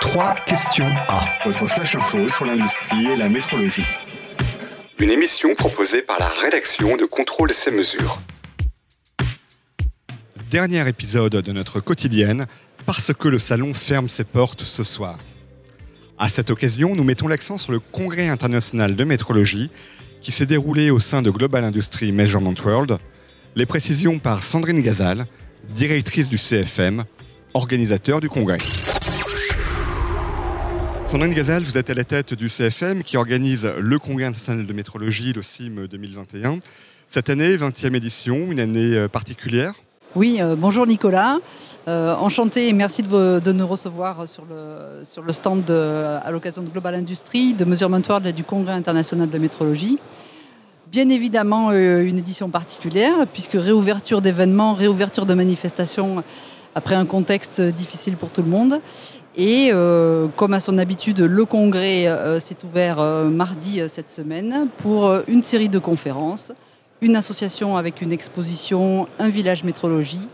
Trois questions à votre flash info sur l'industrie et la métrologie. Une émission proposée par la rédaction de Contrôle ces mesures. Dernier épisode de notre quotidienne, parce que le salon ferme ses portes ce soir. À cette occasion, nous mettons l'accent sur le Congrès international de métrologie qui s'est déroulé au sein de Global Industry Measurement World. Les précisions par Sandrine Gazal, directrice du CFM, organisateur du congrès. Sandrine Gazal, vous êtes à la tête du CFM qui organise le Congrès international de métrologie, le CIM 2021. Cette année, 20e édition, une année euh, particulière oui, euh, bonjour Nicolas. Euh, enchanté et merci de, nous recevoir sur le, stand à l'occasion de Global Industry, de Measurement World et du Congrès international de métrologie. Bien évidemment, euh, une édition particulière, puisque réouverture d'événements, réouverture de manifestations après un contexte difficile pour tout le monde. Et comme à son habitude, le congrès s'est ouvert mardi cette semaine pour une série de conférences une association avec une exposition, un village métrologie,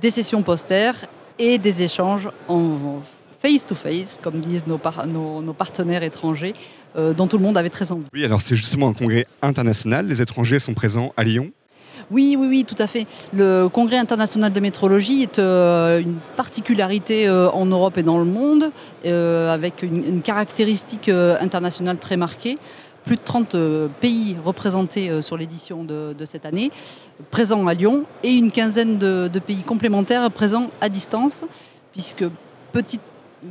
des sessions posters et des échanges en face-to-face, comme disent nos, partenaires étrangers, euh, dont tout le monde avait très envie. Oui, alors c'est justement un congrès international. Les étrangers sont présents à Lyon. Oui, oui, oui, tout à fait. Le Congrès international de métrologie est euh, une particularité euh, en Europe et dans le monde, avec une, une caractéristique internationale très marquée plus de 30 euh, pays représentés euh, sur l'édition de, cette année, présents à Lyon, et une quinzaine de, pays complémentaires présents à distance, puisque petite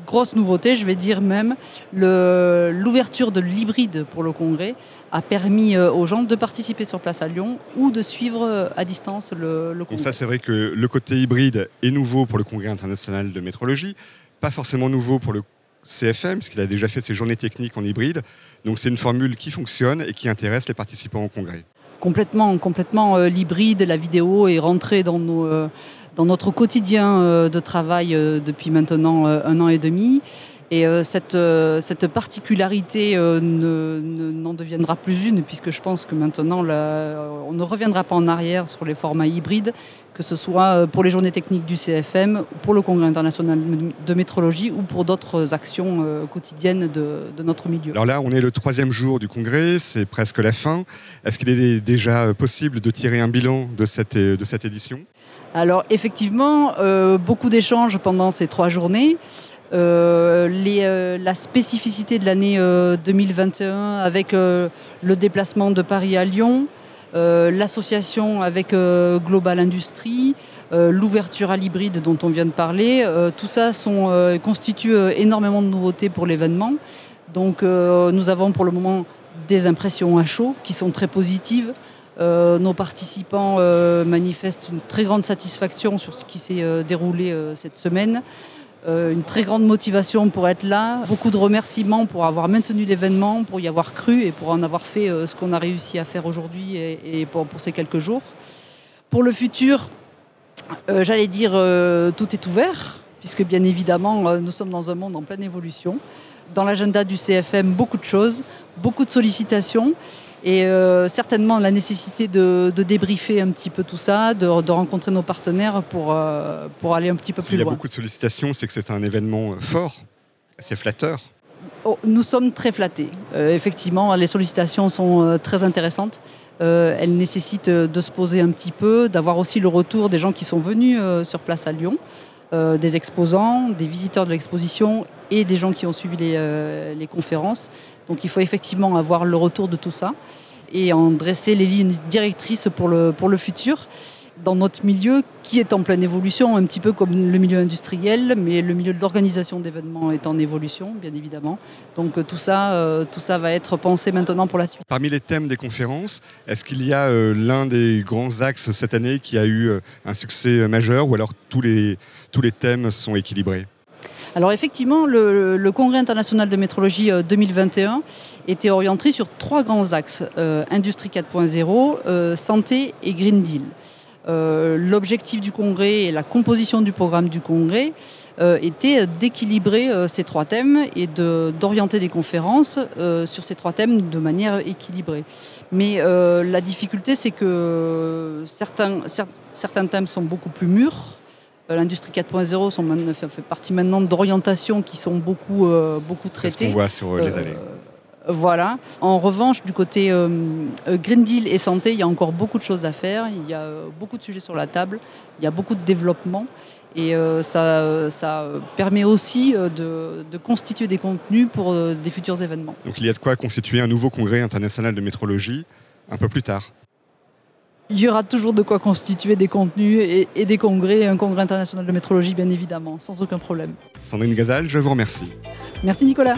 grosse nouveauté, je vais dire même, l'ouverture de l'hybride pour le congrès a permis euh, aux gens de participer sur place à Lyon ou de suivre à distance le, le congrès. Donc ça, c'est vrai que le côté hybride est nouveau pour le congrès international de métrologie, pas forcément nouveau pour le CFM, puisqu'il a déjà fait ses journées techniques en hybride. Donc c'est une formule qui fonctionne et qui intéresse les participants au congrès. Complètement, complètement. Euh, l'hybride, la vidéo est rentrée dans, nos, euh, dans notre quotidien euh, de travail depuis maintenant un an et demi. Et euh, cette, euh, cette particularité euh, n'en deviendra plus une, puisque je pense que maintenant, on ne reviendra pas en arrière sur les formats hybrides, que ce soit pour les journées techniques du CFM, pour le Congrès international de métrologie ou pour d'autres actions quotidiennes de, de, notre milieu. Alors là, on est le troisième jour du Congrès, c'est presque la fin. Est-ce qu'il est déjà possible de tirer un bilan de cette, de cette édition? Alors effectivement, beaucoup d'échanges pendant ces trois journées. Euh, euh, la spécificité de l'année 2021 euh, avec le déplacement de Paris à Lyon, l'association avec Global Industrie, l'ouverture à l'hybride dont on vient de parler, tout ça constitue énormément de nouveautés pour l'événement. Donc nous avons pour le moment des impressions à chaud qui sont très positives. nos participants manifestent une très grande satisfaction sur ce qui s'est déroulé cette semaine. Euh, une très grande motivation pour être là, beaucoup de remerciements pour avoir maintenu l'événement, pour y avoir cru et pour en avoir fait euh, ce qu'on a réussi à faire aujourd'hui et, pour, ces quelques jours. Pour le futur, euh, j'allais dire tout est ouvert, puisque bien évidemment nous sommes dans un monde en pleine évolution. Dans l'agenda du CFM, beaucoup de choses, beaucoup de sollicitations et euh, certainement la nécessité de, débriefer un petit peu tout ça, de, rencontrer nos partenaires pour, euh, pour aller un petit peu plus loin. S'il y a beaucoup de sollicitations, c'est que c'est un événement fort, assez flatteur. Oh, nous sommes très flattés. Euh, effectivement, les sollicitations sont très intéressantes. elles nécessitent de se poser un petit peu, d'avoir aussi le retour des gens qui sont venus sur place à Lyon. Des exposants, des visiteurs de l'exposition et des gens qui ont suivi les, les conférences. Donc il faut effectivement avoir le retour de tout ça et en dresser les lignes directrices pour le, pour le futur dans notre milieu qui est en pleine évolution, un petit peu comme le milieu industriel, mais le milieu de l'organisation d'événements est en évolution, bien évidemment. Donc tout ça, euh, tout ça va être pensé maintenant pour la suite. Parmi les thèmes des conférences, est-ce qu'il y a euh, l'un des grands axes cette année qui a eu euh, un succès majeur ou alors tous les, tous les thèmes sont équilibrés? Alors effectivement, le, Congrès international de métrologie 2021 euh, était orienté sur trois grands axes, euh, Industrie 4.0, euh, santé et Green Deal. L'objectif du congrès et la composition du programme du congrès était d'équilibrer ces trois thèmes et d'orienter les conférences sur ces trois thèmes de manière équilibrée. Mais la difficulté, c'est que certains, certains thèmes sont beaucoup plus mûrs L'industrie 4.0 fait partie maintenant d'orientations qui sont beaucoup, beaucoup traitées. C'est ce qu'on voit sur les allées. Voilà. En revanche, du côté euh, Green Deal et santé, il y a encore beaucoup de choses à faire. Il y a euh, beaucoup de sujets sur la table. Il y a beaucoup de développement. Et euh, ça, ça, permet aussi de, constituer des contenus pour des futurs événements. Donc il y a de quoi constituer un nouveau congrès international de métrologie un peu plus tard il y aura toujours de quoi constituer des contenus et, et des congrès, un congrès international de métrologie bien évidemment, sans aucun problème. Sandrine Gazal, je vous remercie. Merci Nicolas.